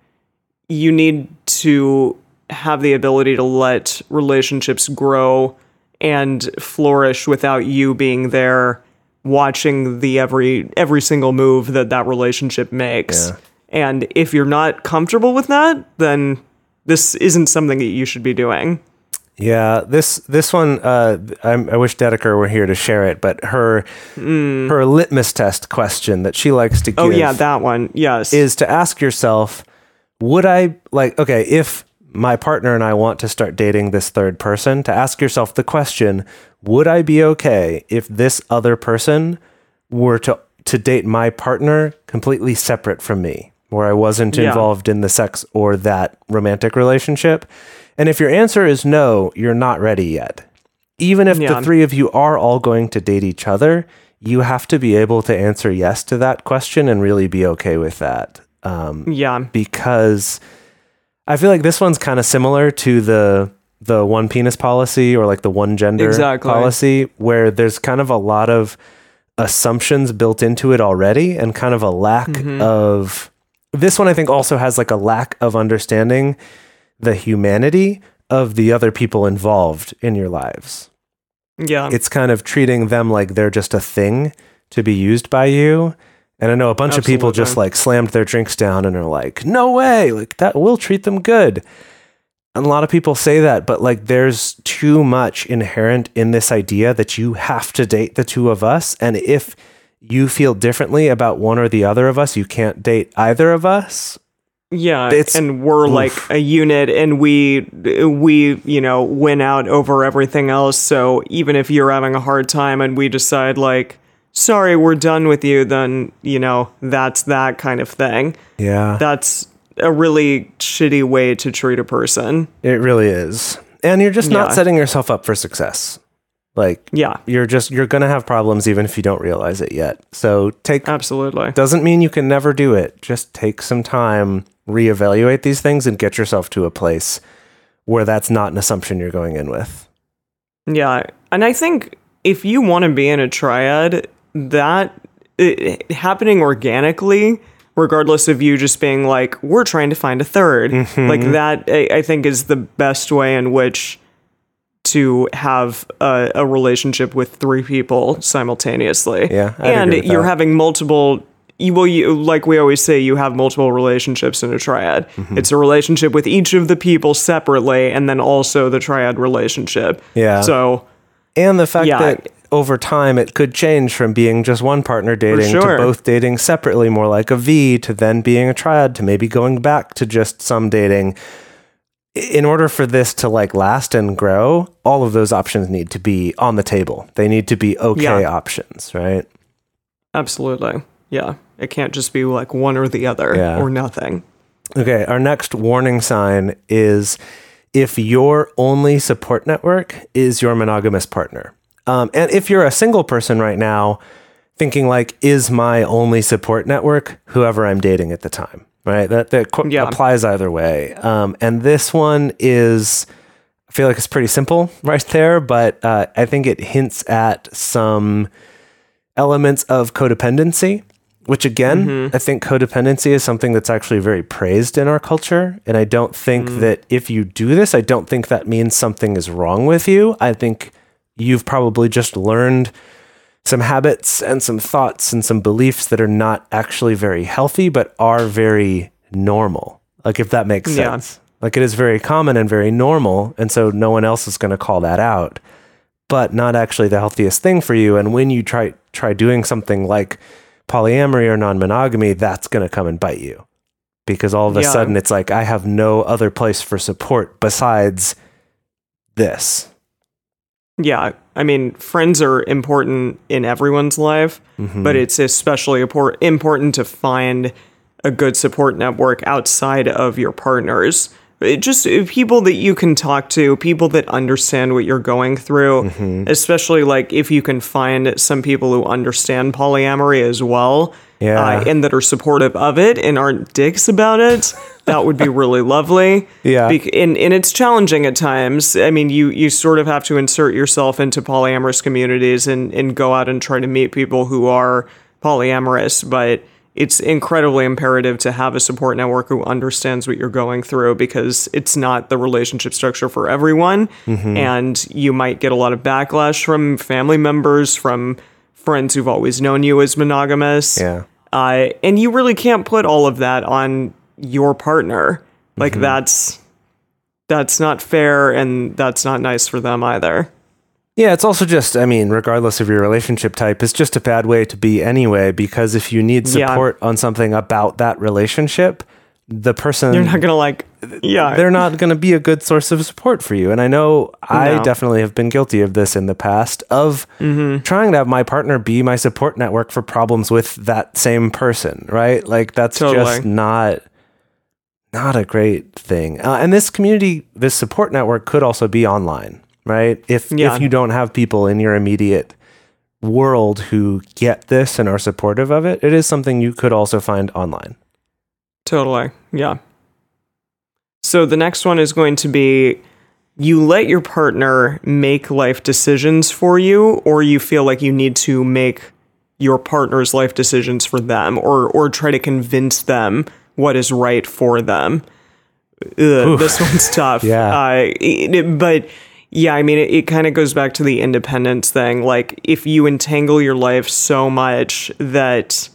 you need to have the ability to let relationships grow and flourish without you being there watching the every every single move that that relationship makes. Yeah. And if you're not comfortable with that, then this isn't something that you should be doing. Yeah, this this one, uh, I'm, I wish Dedeker were here to share it, but her her litmus test question that she likes to give. Oh yeah, that one. Yes. is to ask yourself, would I like okay, if my partner and I want to start dating this third person, to ask yourself the question, would I be okay if this other person were to to date my partner completely separate from me, where I wasn't Yeah. involved in the sex or that romantic relationship? And if your answer is no, you're not ready yet. Even if Yeah. the three of you are all going to date each other, you have to be able to answer yes to that question and really be okay with that. Um, yeah. because I feel like this one's kind of similar to the the one penis policy or like the one gender Exactly. policy where there's kind of a lot of assumptions built into it already and kind of a lack Mm-hmm. of this one I think also has like a lack of understanding the humanity of the other people involved in your lives. Yeah. It's kind of treating them like they're just a thing to be used by you. And I know a bunch of people just like slammed their drinks down and are like, no way, like that will treat them good. And a lot of people say that, but like there's too much inherent in this idea that you have to date the two of us. And if you feel differently about one or the other of us, you can't date either of us. Yeah, It's- and we're like a unit, and we we you know win out over everything else. So even if you're having a hard time, and we decide like, sorry, we're done with you, then you know that's that kind of thing. Yeah. That's a really shitty way to treat a person. It really is. And you're just not Yeah. setting yourself up for success. Like, Yeah, you're just, you're going to have problems even if you don't realize it yet. So take, absolutely. doesn't mean you can never do it. Just take some time, reevaluate these things, and get yourself to a place where that's not an assumption you're going in with. Yeah, and I think if you want to be in a triad, that it, happening organically, regardless of you just being like, "We're trying to find a 3rd Mm-hmm. like that, I, I think is the best way in which to have a, a relationship with three people simultaneously. Yeah, I'd and you're that. having multiple. You, well, you, like we always say, you have multiple relationships in a triad. Mm-hmm. It's a relationship with each of the people separately, and then also the triad relationship. Yeah. So And the fact Yeah. that over time it could change from being just one partner dating sure. to both dating separately, more like a V, to then being a triad, to maybe going back to just some dating. In order for this to like last and grow, all of those options need to be on the table. They need to be okay Yeah. options, right? Absolutely. Yeah. It can't just be like one or the other Yeah. or nothing. Okay, our next warning sign is if your only support network is your monogamous partner. Um, and if you're a single person right now, thinking like, is my only support network whoever I'm dating at the time, right? That that qu- Yeah. applies either way. Um, and this one is, I feel like it's pretty simple right there, but uh, I think it hints at some elements of codependency, which again, I think codependency is something that's actually very praised in our culture. And I don't think that if you do this, I don't think that means something is wrong with you. I think you've probably just learned some habits and some thoughts and some beliefs that are not actually very healthy, but are very normal. Like, if that makes Yeah. sense. Like, it is very common and very normal. And so no one else is going to call that out but not actually the healthiest thing for you. And when you try try doing something like polyamory or non-monogamy, that's going to come and bite you. Because all of a Yeah. sudden it's like I have no other place for support besides this. Yeah. I mean, friends are important in everyone's life, Mm-hmm. but it's especially important to find a good support network outside of your partners. Just people that you can talk to, people that understand what you're going through, Mm-hmm. especially like if you can find some people who understand polyamory as well. Yeah. uh, and that are supportive of it and aren't dicks about it. That would be really lovely. Yeah. Bec- and, and it's challenging at times. I mean, you you sort of have to insert yourself into polyamorous communities and, and go out and try to meet people who are polyamorous. But it's incredibly imperative to have a support network who understands what you're going through because it's not the relationship structure for everyone. Mm-hmm. And you might get a lot of backlash from family members, from friends who've always known you as monogamous. Yeah. Uh, and you really can't put all of that on your partner. Like that's that's not fair and that's not nice for them either. Yeah, it's also just, I mean, regardless of your relationship type, it's just a bad way to be anyway, because if you need Yeah. support on something about that relationship, the person You're not gonna like yeah. they're not going to be a good source of support for you. And I know I No. definitely have been guilty of this in the past of Mm-hmm. trying to have my partner be my support network for problems with that same person, right? Like that's just Totally. not not a great thing. Uh, and this community, this support network could also be online, right? If Yeah. if you don't have people in your immediate world who get this and are supportive of it, it is something you could also find online. Totally. Yeah. So the next one is going to be you let your partner make life decisions for you, or you feel like you need to make your partner's life decisions for them, or or try to convince them what is right for them. Ugh, this one's tough. Yeah. Uh, it- it- but yeah, I mean, it, it kind of goes back to the independence thing. Like, if you entangle your life so much that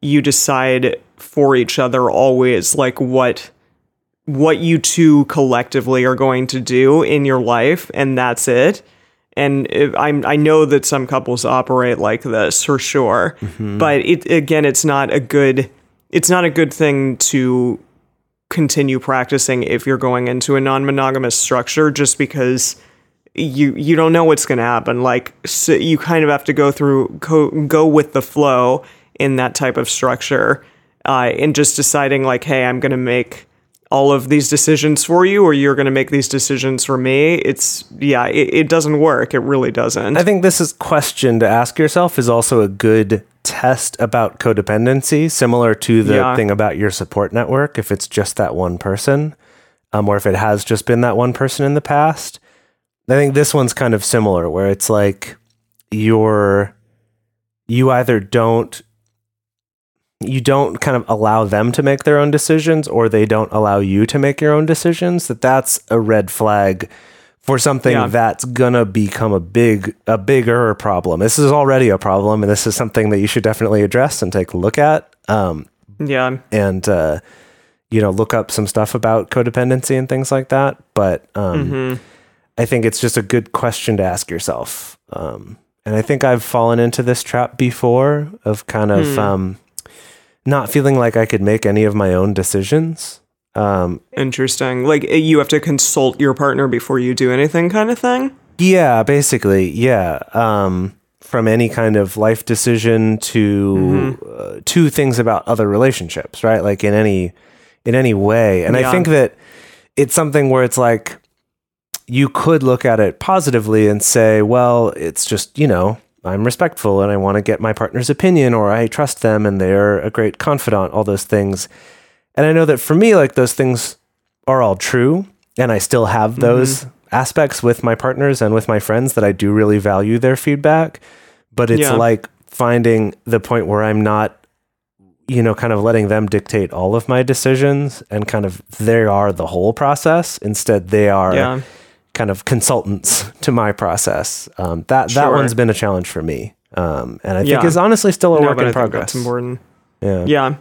you decide for each other always like what what you two collectively are going to do in your life and that's it and if, I'm, I know that some couples operate like this for sure, mm-hmm. but it again, it's not a good, it's not a good thing to continue practicing if you're going into a non-monogamous structure, just because you you don't know what's going to happen. Like so you kind of have to go through go, go with the flow in that type of structure, uh, and just deciding like, hey, I'm going to make all of these decisions for you, or you're going to make these decisions for me. It's yeah, it, it doesn't work. It really doesn't. I think this is question to ask yourself is also a good test about codependency, similar to the Yeah. thing about your support network. If it's just that one person, um, or if it has just been that one person in the past, I think this one's kind of similar, where it's like you're you either don't you don't kind of allow them to make their own decisions or they don't allow you to make your own decisions that that's a red flag for something Yeah. that's gonna become a big a bigger problem. This is already a problem and this is something that you should definitely address and take a look at um, yeah, and uh, you know look up some stuff about codependency and things like that but um, i think it's just a good question to ask yourself um, and i think i've fallen into this trap before of kind of um, not feeling like i could make any of my own decisions um, interesting. Like eh, you have to consult your partner before you do anything, kind of thing. Yeah, basically, yeah. Um, from any kind of life decision to uh, to things about other relationships, right? Like in any in any way. And I think that it's something where it's like you could look at it positively and say, well, it's just, you know, I'm respectful and I want to get my partner's opinion or I trust them and they're a great confidant, all those things. And I know that for me, like those things are all true. And I still have mm-hmm. those aspects with my partners and with my friends that I do really value their feedback. But it's Yeah. like finding the point where I'm not, you know, kind of letting them dictate all of my decisions and kind of they are the whole process. Instead, they are Yeah. Kind of consultants to my process. Um, that that one's been a challenge for me, um, and I think Yeah. is honestly still a No, work in I progress. That's important. Yeah. Yeah,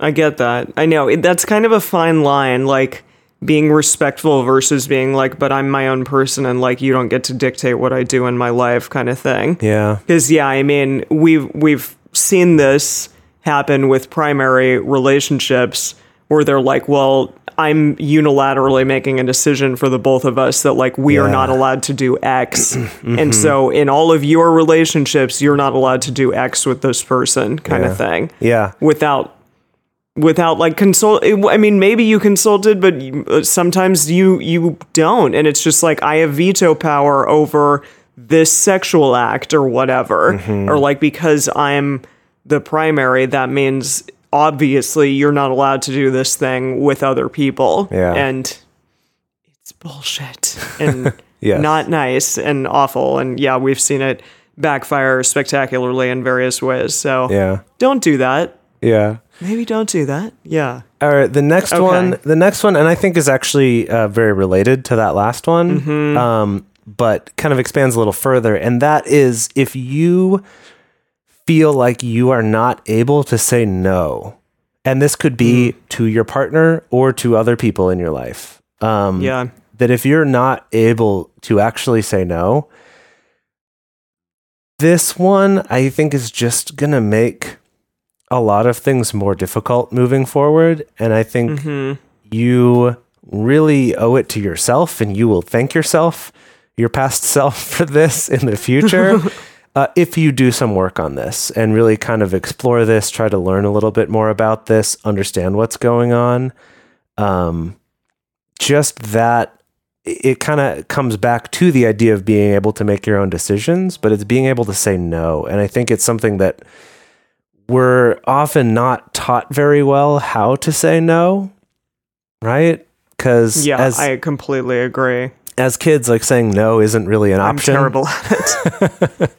I get that. I know it, that's kind of a fine line, like being respectful versus being like, "But I'm my own person, and like you don't get to dictate what I do in my life," kind of thing. yeah, Because yeah, I mean, we've we've seen this happen with primary relationships where they're like, "Well, I'm unilaterally making a decision for the both of us that like we are not allowed to do X, and so in all of your relationships, you're not allowed to do X with this person, kind Yeah. of thing, yeah, without." Without like consult, I mean, maybe you consulted, but uh, sometimes you you don't, and it's just like I have veto power over this sexual act or whatever, Mm-hmm. or like because I'm the primary, that means obviously you're not allowed to do this thing with other people, Yeah. and it's bullshit and Yes. not nice and awful, and yeah, we've seen it backfire spectacularly in various ways. So yeah. don't do that. Yeah. Maybe don't do that. Yeah. All right, the next Okay. one, the next one, and I think is actually uh, very related to that last one, Mm-hmm. um, but kind of expands a little further, and that is if you feel like you are not able to say no, and this could be Mm. to your partner or to other people in your life. Um, Yeah. that if you're not able to actually say no, this one I think is just gonna make a lot of things more difficult moving forward. And I think hmm you really owe it to yourself and you will thank yourself, your past self, for this in the future. Uh, if you do some work on this and really kind of explore this, try to learn a little bit more about this, understand what's going on, um, just that it- kind of comes back to the idea of being able to make your own decisions, but it's being able to say no. And I think it's something that we're often not taught very well how to say no, right? Because Yeah, as I completely agree. As kids, like saying no isn't really an I'm option. terrible at it.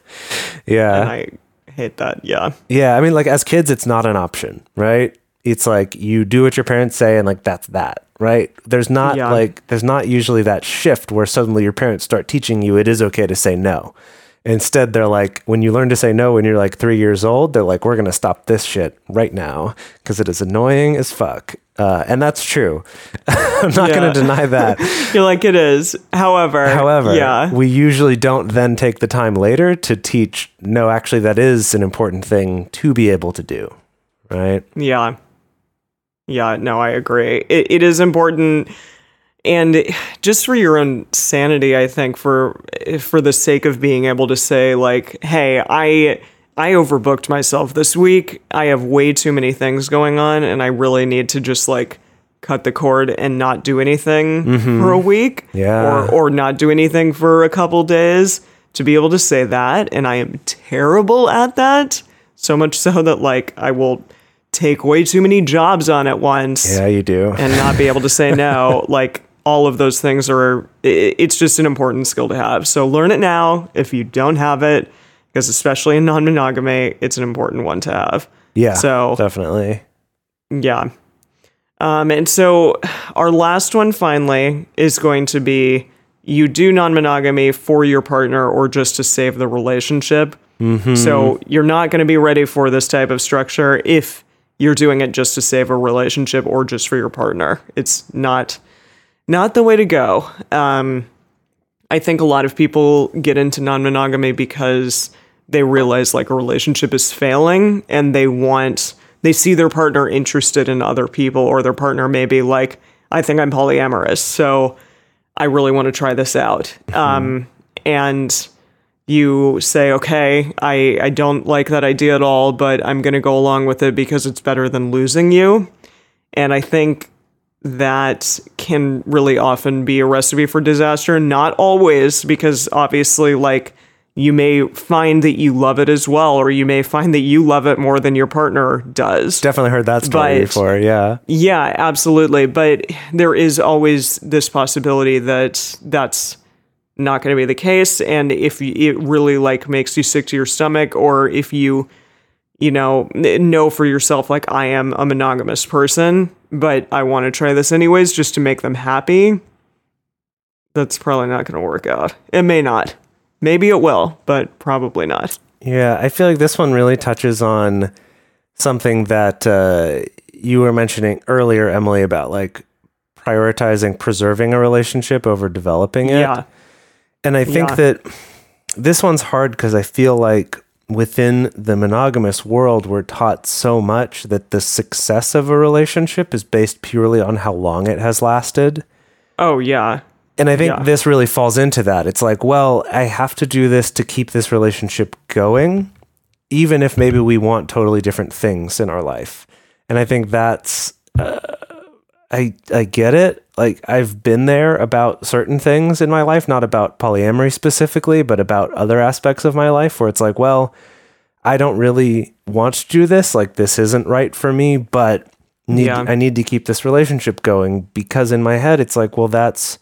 Yeah, and I hate that. Yeah. yeah. I mean, like as kids, it's not an option, right? It's like you do what your parents say, and like that's that, right? There's not Yeah. like there's not usually that shift where suddenly your parents start teaching you it is okay to say no. Instead, they're like, when you learn to say no when you're like three years old, they're like, we're going to stop this shit right now because it is annoying as fuck. Uh, and that's true. I'm not Yeah. going to deny that. You're like it is. However, However, yeah. we usually don't then take the time later to teach, no, actually, that is an important thing to be able to do. Right. Yeah. Yeah, no, I agree. It, it is important and just for your own sanity, I think for for the sake of being able to say like, "Hey, I I overbooked myself this week. I have way too many things going on and I really need to just like cut the cord and not do anything mm-hmm. for a week Yeah. or or not do anything for a couple days." To be able to say that and I am terrible at that. So much so that like I will take way too many jobs on at once Yeah, you do. and not be able to say no like all of those things are it's just an important skill to have so learn it now if you don't have it because especially in non-monogamy it's an important one to have yeah. so definitely. yeah um, and so our last one finally is going to be you do non-monogamy for your partner or just to save the relationship so you're not going to be ready for this type of structure if you're doing it just to save a relationship or just for your partner. It's not not the way to go. Um, I think a lot of people get into non-monogamy because they realize like a relationship is failing and they want they see their partner interested in other people or their partner may be like I think I'm polyamorous so I really want to try this out um, and you say okay I I don't like that idea at all but I'm going to go along with it because it's better than losing you and I think that can really often be a recipe for disaster. Not always, because obviously, like, you may find that you love it as well, or you may find that you love it more than your partner does. Definitely heard that story But- before. Yeah. Yeah, absolutely. But there is always this possibility that that's not going to be the case. And if it really like makes you sick to your stomach, or if you, you know, know for yourself, like I am a monogamous person, but I want to try this anyways just to make them happy, that's probably not going to work out. It may not. Maybe it will, but probably not. Yeah, I feel like this one really touches on something that uh, you were mentioning earlier, Emily, about like prioritizing preserving a relationship over developing it. Yeah. And I think Yeah. that this one's hard because I feel like within the monogamous world, we're taught so much that the success of a relationship is based purely on how long it has lasted. Oh, yeah. And I think Yeah. this really falls into that. It's like, well, I have to do this to keep this relationship going, even if maybe we want totally different things in our life. And I think that's, uh, I I get it. Like I've been there about certain things in my life, not about polyamory specifically, but about other aspects of my life where it's like, well, I don't really want to do this. Like this isn't right for me, but need Yeah. I need to keep this relationship going because in my head it's like, well, that's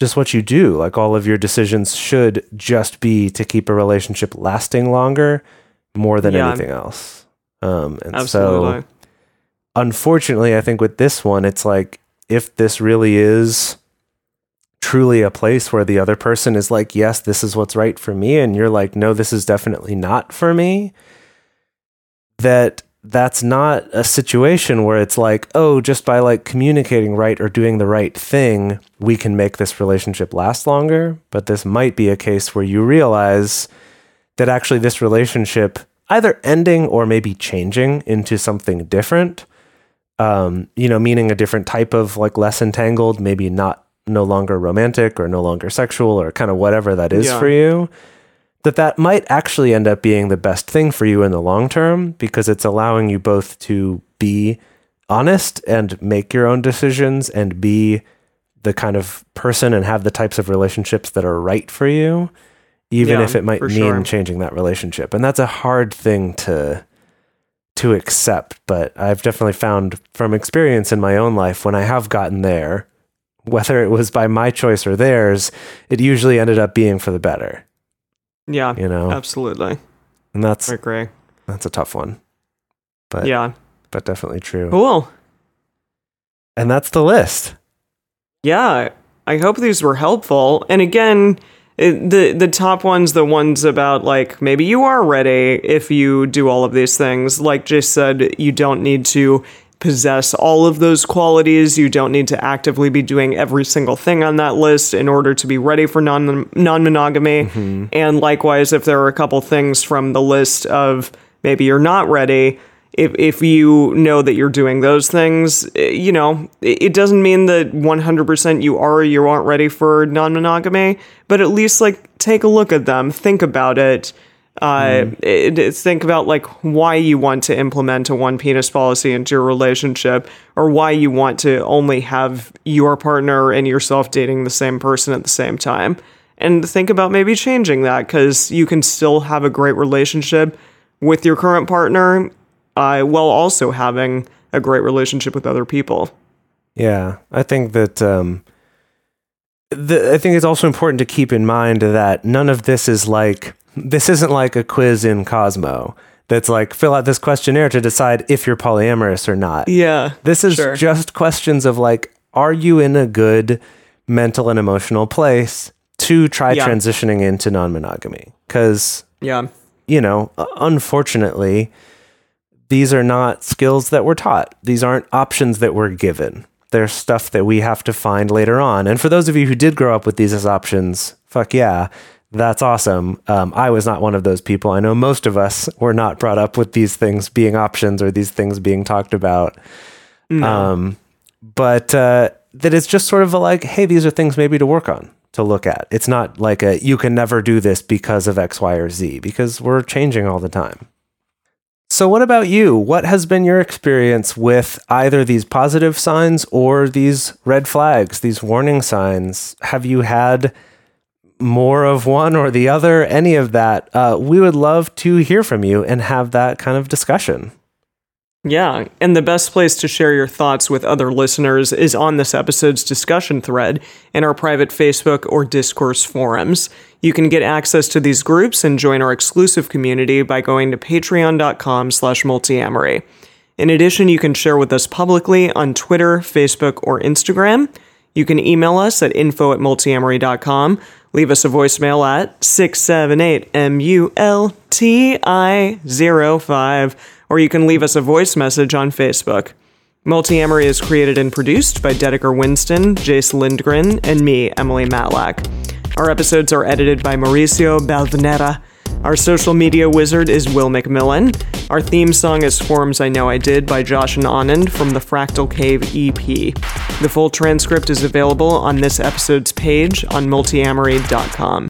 just what you do. Like all of your decisions should just be to keep a relationship lasting longer more than Yeah. anything else. Um, and Absolutely. so, unfortunately, I think with this one, it's like if this really is truly a place where the other person is like, yes, this is what's right for me, and you're like, no, this is definitely not for me, that that's not a situation where it's like, oh, just by like communicating right or doing the right thing, we can make this relationship last longer. But this might be a case where you realize that actually this relationship either ending or maybe changing into something different. Um, you know, meaning a different type of like less entangled, maybe not no longer romantic or no longer sexual or kind of whatever that is Yeah. for you that that might actually end up being the best thing for you in the long term because it's allowing you both to be honest and make your own decisions and be the kind of person and have the types of relationships that are right for you even Yeah, if it might mean sure. changing that relationship and that's a hard thing to to accept but i've definitely found from experience in my own life when i have gotten there whether it was by my choice or theirs it usually ended up being for the better Yeah, you know absolutely. and that's I agree. that's a tough one but yeah. but definitely true Cool. and that's the list Yeah, I hope these were helpful. And again, the the top ones, the ones about like maybe you are ready if you do all of these things. Like Jase said, you don't need to possess all of those qualities. You don't need to actively be doing every single thing on that list in order to be ready for non non monogamy. Mm-hmm. And likewise, if there are a couple things from the list of maybe you're not ready, if if you know that you're doing those things, eh, you know, it doesn't mean that 100% you are or you aren't ready for non-monogamy, but at least like take a look at them, think about it. Uh, it- it- think about like why you want to implement a one penis policy into your relationship or why you want to only have your partner and yourself dating the same person at the same time and think about maybe changing that because you can still have a great relationship with your current partner uh, while also having a great relationship with other people. Yeah, I think that um, the, I think it's also important to keep in mind that none of this is like this isn't like a quiz in Cosmo that's like fill out this questionnaire to decide if you're polyamorous or not. Yeah. This is sure. just questions of like, are you in a good mental and emotional place to try Yeah. transitioning into non-monogamy? Because Yeah. you know, uh, unfortunately, these are not skills that we're taught. These aren't options that we're given. They're stuff that we have to find later on. And for those of you who did grow up with these as options, fuck yeah, that's awesome. Um, I was not one of those people. I know most of us were not brought up with these things being options or these things being talked about. Um, but uh, that it's just sort of a like, hey, these are things maybe to work on, to look at. It's not like a you can never do this because of X, Y, or Z, because we're changing all the time. So, what about you? What has been your experience with either these positive signs or these red flags, these warning signs? Have you had more of one or the other? Any of that? Uh, we would love to hear from you and have that kind of discussion. Yeah, and the best place to share your thoughts with other listeners is on this episode's discussion thread in our private Facebook or Discourse forums. You can get access to these groups and join our exclusive community by going to patreon.com slash multiamory. In addition, you can share with us publicly on Twitter, Facebook, or Instagram. You can email us at info at multiamory.com. Leave us a voicemail at 678-MULTI05, or you can leave us a voice message on Facebook. Multiamory is created and produced by Dedeker Winston, Jase Lindgren, and me, Emily Matlack. Our episodes are edited by Mauricio Balvanera. Our social media wizard is Will McMillan. Our theme song is Forms I Know I Did by Josh and Anand from the Fractal Cave EP. The full transcript is available on this episode's page on multiamory.com.